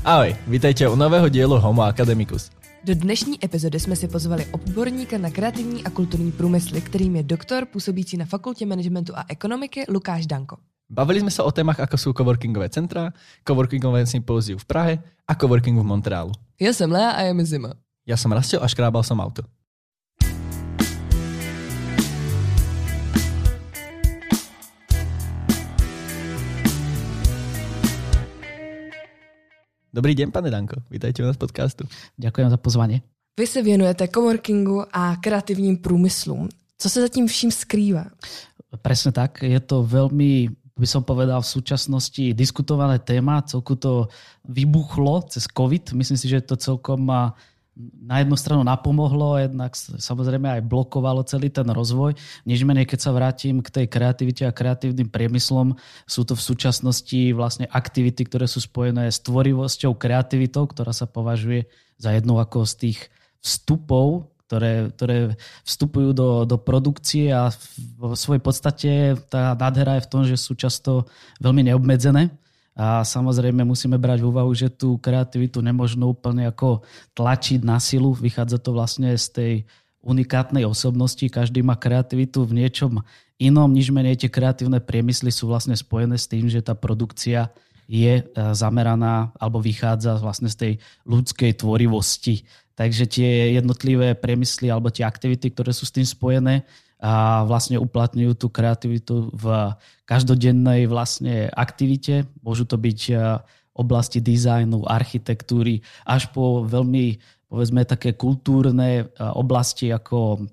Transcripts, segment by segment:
Ahoj, vítajte u nového dielu Homo Academicus. Do dnešní epizody jsme si pozvali odborníka na kreativní a kulturní průmysly, kterým je doktor působící na Fakultě managementu a ekonomiky Lukáš Danko. Bavili sme sa o témach, ako sú coworkingové centra, coworkingové sympóziu v Prahe a coworkingu v Montrealu. Já jsem Lea a je mi zima. Ja som rastil a škrábal som auto. Dobrý deň, pane Danko. Vítajte u nás v podcastu. Ďakujem za pozvanie. Vy se věnujete coworkingu a kreativním průmyslům. Co se zatím vším skrývá? Presne tak. Je to veľmi, by som povedal, v súčasnosti diskutované téma. Celku to vybuchlo cez COVID. Myslím si, že to celkom na jednu stranu napomohlo, jednak samozrejme aj blokovalo celý ten rozvoj. Nič menej, keď sa vrátim k tej kreativite a kreatívnym priemyslom, sú to v súčasnosti vlastne aktivity, ktoré sú spojené s tvorivosťou, kreativitou, ktorá sa považuje za jednu ako z tých vstupov ktoré, ktoré vstupujú do, do produkcie a vo svojej podstate tá nádhera je v tom, že sú často veľmi neobmedzené. A samozrejme musíme brať v úvahu, že tú kreativitu nemožno úplne ako tlačiť na silu. Vychádza to vlastne z tej unikátnej osobnosti. Každý má kreativitu v niečom inom, niž menej tie kreatívne priemysly sú vlastne spojené s tým, že tá produkcia je e, zameraná alebo vychádza vlastne z tej ľudskej tvorivosti. Takže tie jednotlivé priemysly alebo tie aktivity, ktoré sú s tým spojené, a vlastne uplatňujú tú kreativitu v každodennej vlastne aktivite. Môžu to byť oblasti dizajnu, architektúry, až po veľmi povedzme také kultúrne oblasti ako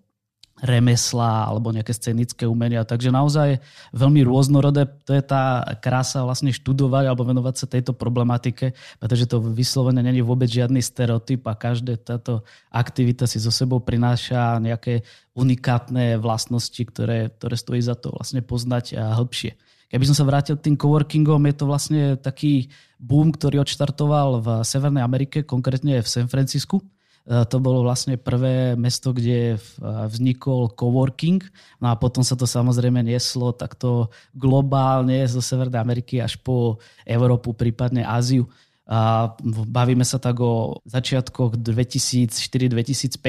remesla alebo nejaké scenické umenia. Takže naozaj veľmi rôznorodé. To je tá krása vlastne študovať alebo venovať sa tejto problematike, pretože to vyslovene není vôbec žiadny stereotyp a každá táto aktivita si so sebou prináša nejaké unikátne vlastnosti, ktoré, ktoré stojí za to vlastne poznať a hĺbšie. Keby som sa vrátil k tým coworkingom, je to vlastne taký boom, ktorý odštartoval v Severnej Amerike, konkrétne v San Francisku to bolo vlastne prvé mesto, kde eh, vznikol coworking. No a potom sa to samozrejme nieslo takto globálne zo Severnej Ameriky až po Európu, prípadne Áziu. A bavíme sa tak o začiatkoch 2004-2005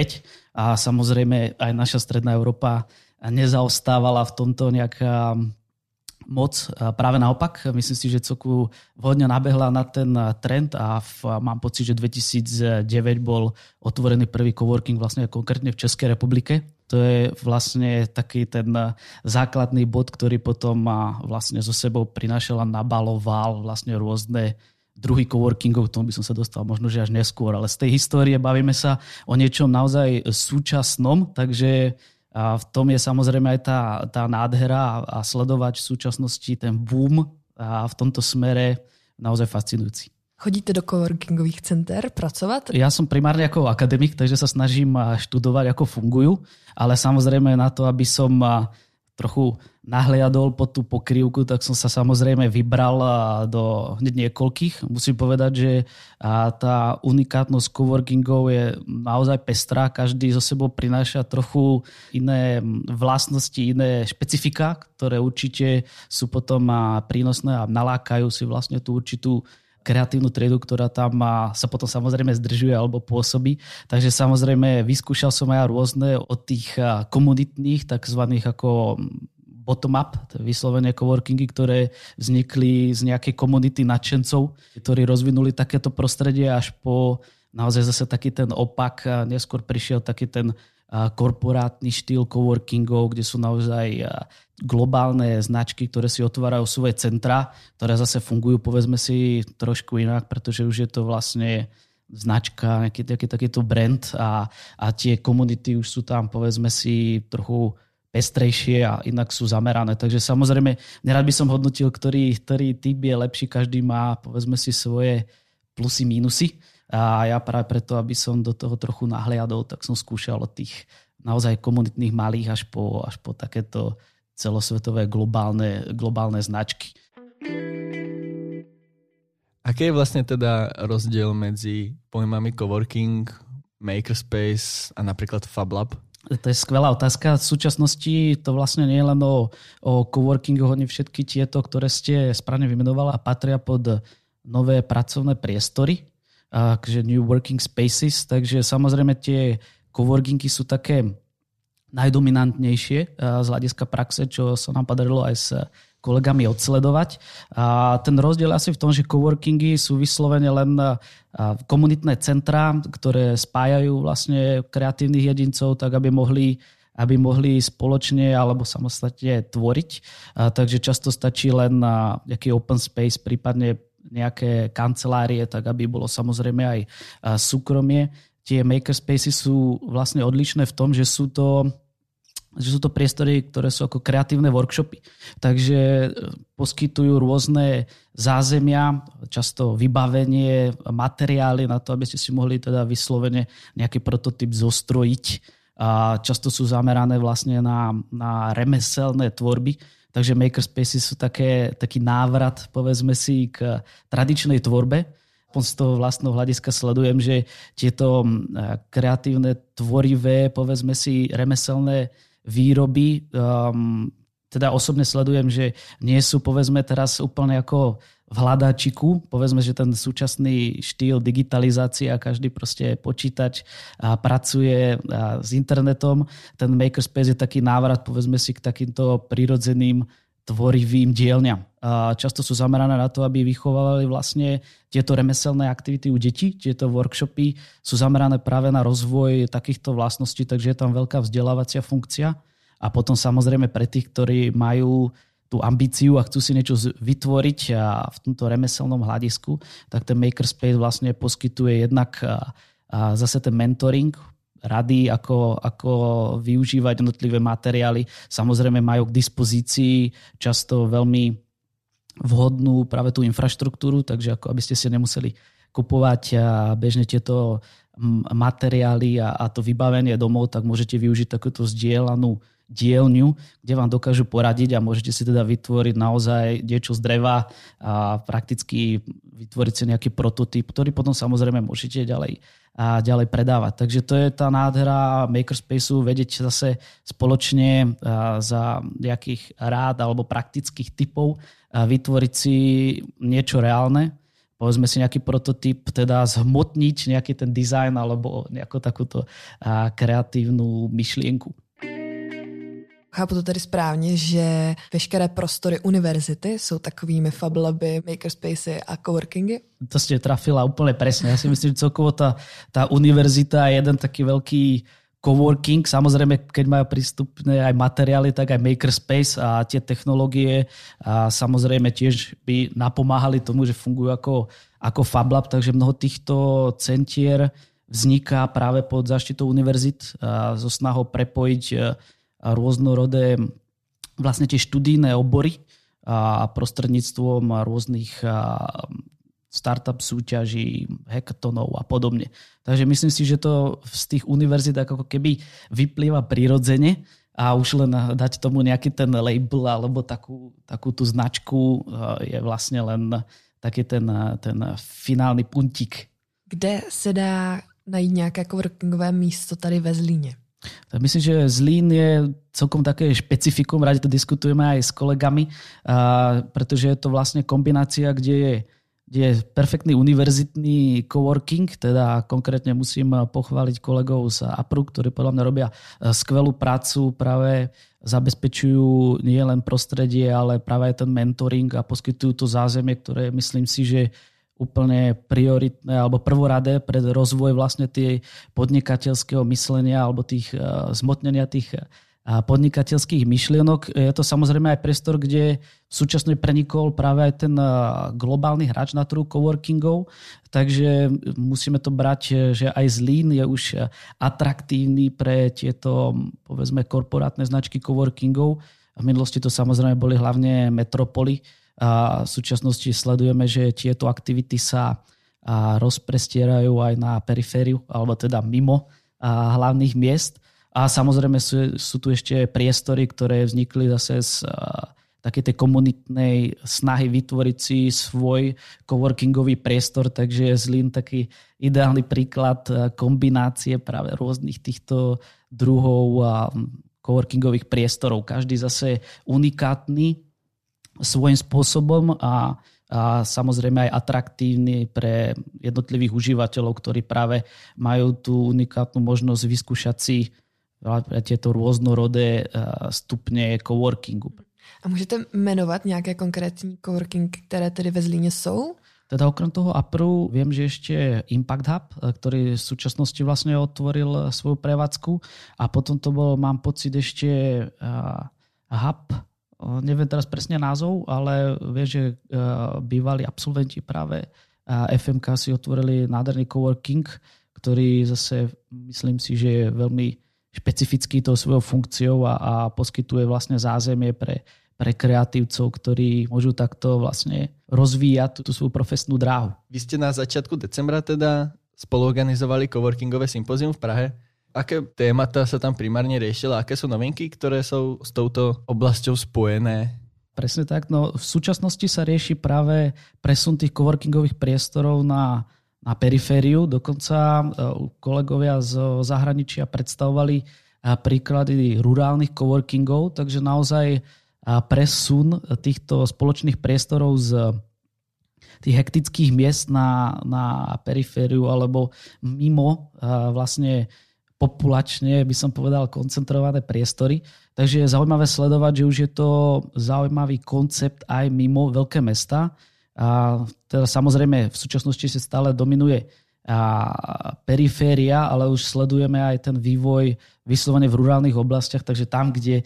a samozrejme aj naša stredná Európa nezaostávala v tomto nejaká moc. Práve naopak, myslím si, že Coku vhodne nabehla na ten trend a v, mám pocit, že 2009 bol otvorený prvý coworking vlastne konkrétne v Českej republike. To je vlastne taký ten základný bod, ktorý potom vlastne so sebou prinášal a nabaloval vlastne rôzne druhý coworkingov, k tomu by som sa dostal možno, že až neskôr, ale z tej histórie bavíme sa o niečom naozaj súčasnom, takže a v tom je samozrejme aj tá, tá nádhera a sledovať v súčasnosti ten boom a v tomto smere naozaj fascinujúci. Chodíte do coworkingových center pracovať? Ja som primárne ako akademik, takže sa snažím študovať, ako fungujú, ale samozrejme na to, aby som trochu nahliadol pod tú pokrývku, tak som sa samozrejme vybral do niekoľkých. Musím povedať, že tá unikátnosť coworkingov je naozaj pestrá. Každý zo sebou prináša trochu iné vlastnosti, iné špecifika, ktoré určite sú potom prínosné a nalákajú si vlastne tú určitú kreatívnu triedu, ktorá tam má, sa potom samozrejme zdržuje alebo pôsobí. Takže samozrejme vyskúšal som aj rôzne od tých komunitných, takzvaných ako bottom-up, vyslovene coworkingy, ktoré vznikli z nejakej komunity nadšencov, ktorí rozvinuli takéto prostredie až po naozaj zase taký ten opak. Neskôr prišiel taký ten korporátny štýl coworkingov, kde sú naozaj globálne značky, ktoré si otvárajú svoje centra, ktoré zase fungujú povedzme si trošku inak, pretože už je to vlastne značka, nejaký, taký, takýto brand a, a tie komunity už sú tam povedzme si trochu pestrejšie a inak sú zamerané. Takže samozrejme, nerad by som hodnotil, ktorý, ktorý typ je lepší, každý má povedzme si svoje plusy, mínusy. A ja práve preto, aby som do toho trochu nahliadol, tak som skúšal od tých naozaj komunitných malých až po, až po takéto celosvetové globálne, globálne značky. Aký je vlastne teda rozdiel medzi pojmami coworking, makerspace a napríklad FabLab? To je skvelá otázka. V súčasnosti to vlastne nie je len o, o coworkingu, oni všetky tieto, ktoré ste správne vymenovala, patria pod nové pracovné priestory, takže New Working Spaces, takže samozrejme tie coworkingy sú také najdominantnejšie z hľadiska praxe, čo sa nám podarilo aj s kolegami odsledovať. A ten rozdiel asi v tom, že coworkingy sú vyslovene len komunitné centrá, ktoré spájajú vlastne kreatívnych jedincov, tak aby mohli aby mohli spoločne alebo samostatne tvoriť. A, takže často stačí len na nejaký open space, prípadne nejaké kancelárie, tak aby bolo samozrejme aj súkromie. Tie makerspaces sú vlastne odlišné v tom, že sú to že sú to priestory, ktoré sú ako kreatívne workshopy. Takže e, poskytujú rôzne zázemia, často vybavenie, materiály na to, aby ste si mohli teda vyslovene nejaký prototyp zostrojiť. A často sú zamerané vlastne na, na remeselné tvorby, takže makerspaces sú také, taký návrat, povedzme si, k tradičnej tvorbe, z toho vlastného hľadiska sledujem, že tieto kreatívne, tvorivé, povedzme si, remeselné výroby. Um, teda osobne sledujem, že nie sú povedzme teraz úplne ako v hľadáčiku. Povedzme, že ten súčasný štýl digitalizácia, každý proste počítač a pracuje a s internetom. Ten makerspace je taký návrat, povedzme si, k takýmto prirodzeným tvorivým dielňam. A často sú zamerané na to, aby vychovávali vlastne tieto remeselné aktivity u detí. Tieto workshopy sú zamerané práve na rozvoj takýchto vlastností, takže je tam veľká vzdelávacia funkcia. A potom samozrejme pre tých, ktorí majú tú ambíciu a chcú si niečo vytvoriť a v tomto remeselnom hľadisku, tak ten Makerspace vlastne poskytuje jednak zase ten mentoring, rady, ako, ako využívať jednotlivé materiály. Samozrejme majú k dispozícii často veľmi vhodnú práve tú infraštruktúru, takže ako aby ste si nemuseli kupovať bežne tieto materiály a, a to vybavenie domov, tak môžete využiť takúto zdieľanú dielňu, kde vám dokážu poradiť a môžete si teda vytvoriť naozaj niečo z dreva a prakticky vytvoriť si nejaký prototyp, ktorý potom samozrejme môžete ďalej a ďalej predávať. Takže to je tá nádhera Makerspaceu, vedieť zase spoločne za nejakých rád alebo praktických typov vytvoriť si niečo reálne, povedzme si nejaký prototyp, teda zhmotniť nejaký ten dizajn alebo nejakú takúto kreatívnu myšlienku. Chápu to tady správně, že veškeré prostory univerzity jsou takovými fablaby, makerspacey a coworkingy? To ste trafila úplne presne. Ja si myslím, že celkovo tá, tá univerzita je jeden taký veľký coworking. Samozrejme, keď majú prístupné aj materiály, tak aj makerspace a tie technológie a samozrejme tiež by napomáhali tomu, že fungujú ako, ako FabLab, takže mnoho týchto centier vzniká práve pod záštitou univerzit a so snahou prepojiť rôznorodé vlastne tie študijné obory a prostredníctvom rôznych startup súťaží, hackathonov a podobne. Takže myslím si, že to z tých univerzít ako keby vyplýva prirodzene a už len dať tomu nejaký ten label alebo takú, takú tú značku je vlastne len taký ten, ten finálny puntík. Kde se dá najít nějaké coworkingové místo tady ve Zlíně? Myslím, že Zlín je celkom také špecifikum, radi to diskutujeme aj s kolegami, pretože je to vlastne kombinácia, kde je, kde je perfektný univerzitný coworking, teda konkrétne musím pochváliť kolegov z APRU, ktorí podľa mňa robia e, skvelú prácu, práve zabezpečujú nie len prostredie, ale práve aj ten mentoring a poskytujú to zázemie, ktoré myslím si, že úplne prioritné alebo prvoradé pre rozvoj vlastne tej podnikateľského myslenia alebo tých uh, zmotnenia tých uh, podnikateľských myšlienok. Je to samozrejme aj priestor, kde v súčasnej prenikol práve aj ten globálny hráč na trhu coworkingov, takže musíme to brať, že aj Zlín je už atraktívny pre tieto povedzme korporátne značky coworkingov. V minulosti to samozrejme boli hlavne metropoly, a v súčasnosti sledujeme, že tieto aktivity sa rozprestierajú aj na perifériu, alebo teda mimo hlavných miest. A samozrejme sú, sú tu ešte priestory, ktoré vznikli zase z takej tej komunitnej snahy vytvoriť si svoj coworkingový priestor, takže je Zlín taký ideálny príklad kombinácie práve rôznych týchto druhov coworkingových priestorov. Každý zase unikátny svojím spôsobom a a samozrejme aj atraktívny pre jednotlivých užívateľov, ktorí práve majú tú unikátnu možnosť vyskúšať si tieto rôznorodé stupne coworkingu. A můžete jmenovat nějaké konkrétní coworking, které tedy ve Zlíně jsou? Teda okrem toho APRu viem, že ešte Impact Hub, ktorý v súčasnosti vlastne otvoril svoju prevádzku a potom to bol, mám pocit, ešte Hub, neviem teraz presne názov, ale vie, že bývalí absolventi práve FMK si otvorili nádherný coworking, ktorý zase myslím si, že je veľmi špecifický tou svojou funkciou a, a poskytuje vlastne zázemie pre pre kreatívcov, ktorí môžu takto vlastne rozvíjať tú svoju profesnú dráhu. Vy ste na začiatku decembra teda spoluorganizovali coworkingové sympozium v Prahe. Aké témata sa tam primárne riešila? Aké sú novinky, ktoré sú s touto oblasťou spojené? Presne tak. No, v súčasnosti sa rieši práve presun tých coworkingových priestorov na, na perifériu. Dokonca e, kolegovia z zahraničia predstavovali e, príklady rurálnych coworkingov, takže naozaj presun týchto spoločných priestorov z tých hektických miest na, na perifériu alebo mimo vlastne populačne, by som povedal, koncentrované priestory. Takže je zaujímavé sledovať, že už je to zaujímavý koncept aj mimo veľké mesta. A teda samozrejme v súčasnosti sa stále dominuje a periféria, ale už sledujeme aj ten vývoj vyslovene v rurálnych oblastiach, takže tam, kde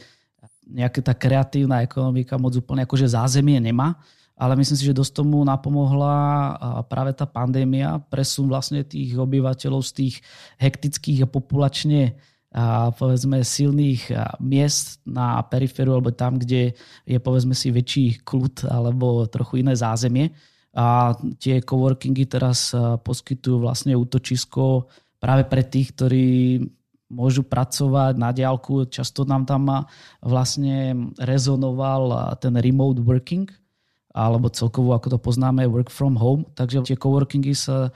nejaká tá kreatívna ekonomika moc úplne akože zázemie nemá, ale myslím si, že dosť tomu napomohla práve tá pandémia, presun vlastne tých obyvateľov z tých hektických a populačne a povedzme silných miest na perifériu alebo tam, kde je povedzme si väčší kľud alebo trochu iné zázemie. A tie coworkingy teraz poskytujú vlastne útočisko práve pre tých, ktorí môžu pracovať na diálku. Často nám tam vlastne rezonoval ten remote working, alebo celkovo, ako to poznáme, work from home. Takže tie coworkingy sa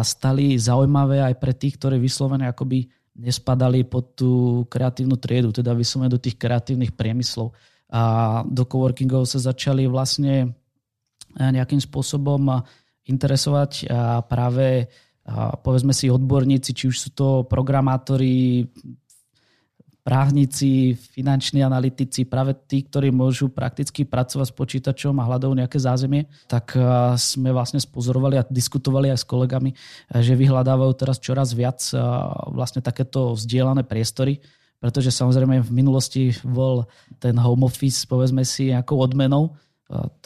stali zaujímavé aj pre tých, ktorí vyslovene akoby nespadali pod tú kreatívnu triedu, teda vyslovene do tých kreatívnych priemyslov. A do coworkingov sa začali vlastne nejakým spôsobom interesovať práve povedzme si odborníci, či už sú to programátori, právnici, finanční analytici, práve tí, ktorí môžu prakticky pracovať s počítačom a hľadajú nejaké zázemie, tak sme vlastne spozorovali a diskutovali aj s kolegami, že vyhľadávajú teraz čoraz viac vlastne takéto vzdielané priestory, pretože samozrejme v minulosti bol ten home office, povedzme si, nejakou odmenou.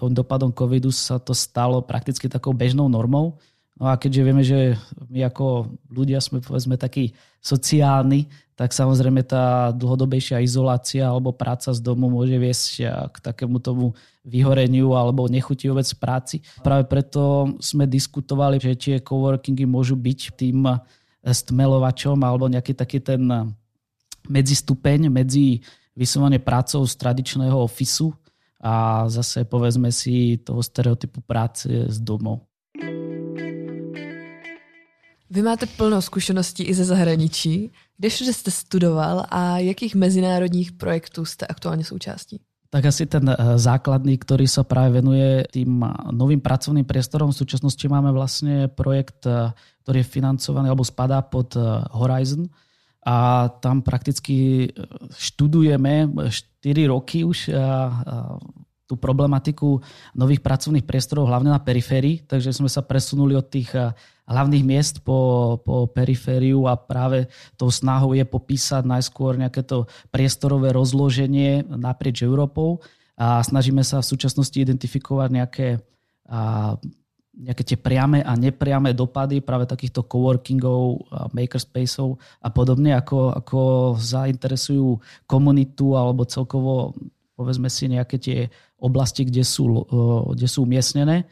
Tým dopadom covidu sa to stalo prakticky takou bežnou normou No a keďže vieme, že my ako ľudia sme povedzme takí sociálni, tak samozrejme tá dlhodobejšia izolácia alebo práca z domu môže viesť k takému tomu vyhoreniu alebo nechutí vôbec práci. Práve preto sme diskutovali, že tie coworkingy môžu byť tým stmelovačom alebo nejaký taký ten medzistupeň medzi vyslovene prácou z tradičného ofisu a zase povedzme si toho stereotypu práce z domov. Vy máte plno zkušeností i ze zahraničí. Kde všude jste studoval a jakých mezinárodních projektů jste aktuálně součástí? Tak asi ten eh, základný, ktorý sa práve venuje tým eh, novým pracovným priestorom. V súčasnosti máme vlastne projekt, eh, ktorý je financovaný alebo spadá pod Horizon a tam prakticky študujeme 4 roky už tú problematiku nových pracovných priestorov, hlavne na periférii, takže sme sa presunuli od tých hlavných miest po, po perifériu a práve tou snahou je popísať najskôr nejaké to priestorové rozloženie naprieč Európou a snažíme sa v súčasnosti identifikovať nejaké, a, nejaké tie priame a nepriame dopady práve takýchto coworkingov, makerspaceov a podobne, ako, ako zainteresujú komunitu alebo celkovo povedzme si nejaké tie oblasti, kde sú, kde sú umiestnené.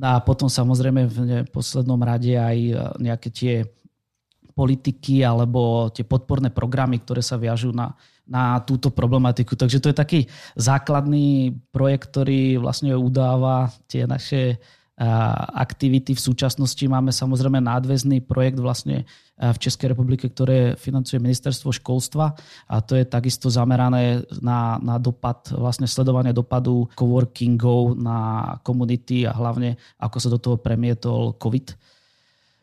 A potom samozrejme v poslednom rade aj e, nejaké tie politiky alebo tie podporné programy, ktoré sa viažú na, na túto problematiku. Takže to je taký základný projekt, ktorý vlastne udáva tie naše aktivity. V súčasnosti máme samozrejme nadväzný projekt vlastne v Českej republike, ktoré financuje ministerstvo školstva a to je takisto zamerané na, na dopad, vlastne sledovanie dopadu coworkingov na komunity a hlavne ako sa do toho premietol COVID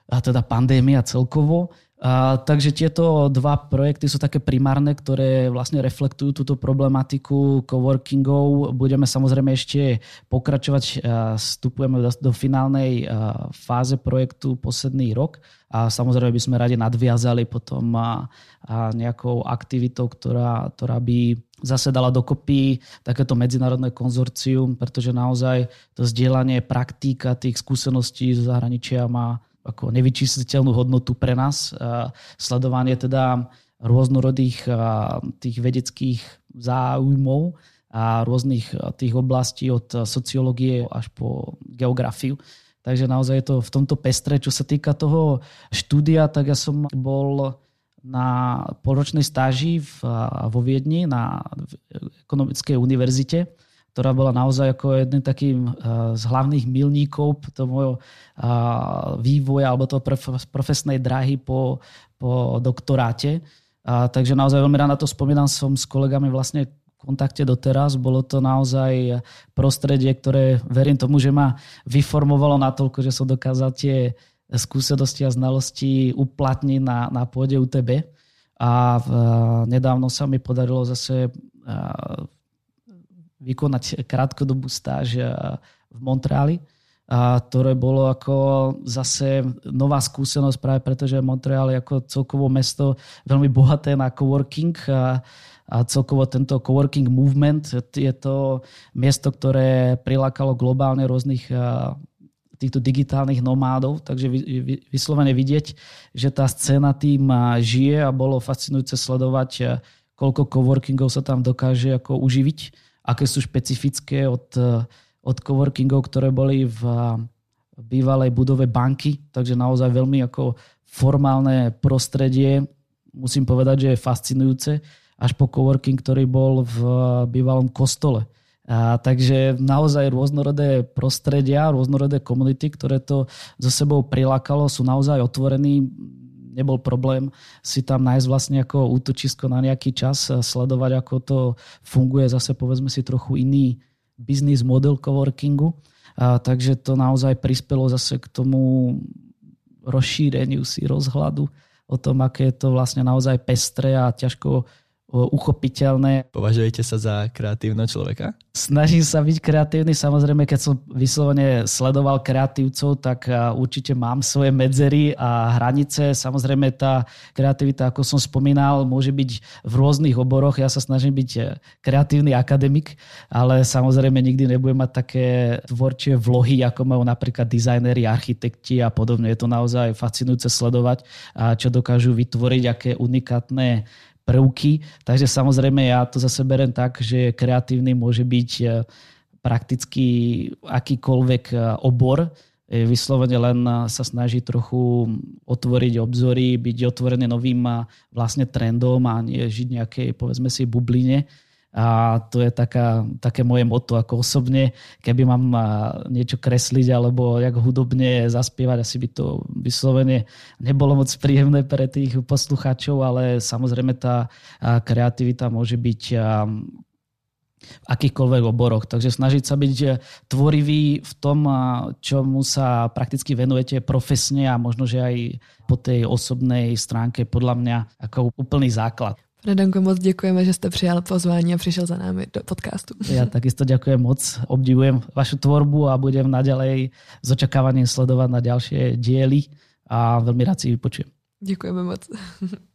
a teda pandémia celkovo. A, takže tieto dva projekty sú také primárne, ktoré vlastne reflektujú túto problematiku coworkingov. Budeme samozrejme ešte pokračovať, vstupujeme do, do finálnej fáze projektu posledný rok a samozrejme by sme radi nadviazali potom a, a nejakou aktivitou, ktorá, ktorá by zase dala dokopy takéto medzinárodné konzorcium, pretože naozaj to zdieľanie praktíka tých skúseností zo zahraničia má ako nevyčísliteľnú hodnotu pre nás. Sledovanie teda rôznorodých tých vedeckých záujmov a rôznych tých oblastí od sociológie až po geografiu. Takže naozaj je to v tomto pestre. Čo sa týka toho štúdia, tak ja som bol na polročnej stáži vo Viedni na ekonomickej univerzite ktorá bola naozaj ako jedným takým eh, z hlavných milníkov toho môjho eh, vývoja alebo toho profesnej dráhy po, po doktoráte. A, takže naozaj veľmi rád na to spomínam, som s kolegami vlastne v kontakte doteraz. Bolo to naozaj prostredie, ktoré verím tomu, že ma vyformovalo natoľko, že som dokázal tie skúsenosti a znalosti uplatniť na, na pôde UTB. A v, eh, nedávno sa mi podarilo zase vykonať krátkodobú stáž eh, v Montreali, a ktoré bolo ako zase nová skúsenosť práve preto, že Montreal je ako celkovo mesto veľmi bohaté na coworking a, a celkovo tento coworking movement je to miesto, ktoré prilákalo globálne rôznych eh, týchto digitálnych nomádov, takže vyslovene vidieť, že tá scéna tým eh, žije a bolo fascinujúce sledovať, koľko coworkingov sa tam dokáže ako uživiť aké sú špecifické od, od coworkingov, ktoré boli v bývalej budove banky, takže naozaj veľmi ako formálne prostredie, musím povedať, že je fascinujúce, až po coworking, ktorý bol v bývalom kostole. A, takže naozaj rôznorodé prostredia, rôznorodé komunity, ktoré to so sebou prilákalo, sú naozaj otvorení nebol problém si tam nájsť vlastne ako útočisko na nejaký čas, sledovať, ako to funguje zase povedzme si trochu iný biznis model coworkingu. A, takže to naozaj prispelo zase k tomu rozšíreniu si rozhľadu o tom, aké je to vlastne naozaj pestré a ťažko uchopiteľné. Považujete sa za kreatívneho človeka? Snažím sa byť kreatívny. Samozrejme, keď som vyslovene sledoval kreatívcov, tak určite mám svoje medzery a hranice. Samozrejme, tá kreativita, ako som spomínal, môže byť v rôznych oboroch. Ja sa snažím byť e, kreatívny akademik, ale samozrejme nikdy nebudem mať také tvorčie vlohy, ako majú napríklad dizajneri, architekti a podobne. Je to naozaj fascinujúce sledovať, čo dokážu vytvoriť, aké unikátne prvky. Takže samozrejme ja to zase berem tak, že kreatívny môže byť e, prakticky akýkoľvek e, obor, e, vyslovene len sa snaží trochu otvoriť obzory, byť otvorený novým vlastne trendom a nie žiť nejakej, povedzme si, bubline. A to je taká, také moje moto ako osobne. Keby mám niečo kresliť alebo jak hudobne zaspievať, asi by to vyslovene nebolo moc príjemné pre tých poslucháčov, ale samozrejme tá kreativita môže byť v akýchkoľvek oboroch. Takže snažiť sa byť tvorivý v tom, čomu sa prakticky venujete profesne a možno, že aj po tej osobnej stránke podľa mňa ako úplný základ. Pane Danko, moc děkujeme, že jste přijal pozvání a přišel za námi do podcastu. Ja takisto ďakujem moc, obdivujem vašu tvorbu a budem naďalej s očakávaním sledovať na ďalšie diely a veľmi rád si vypočujem. Děkujeme moc.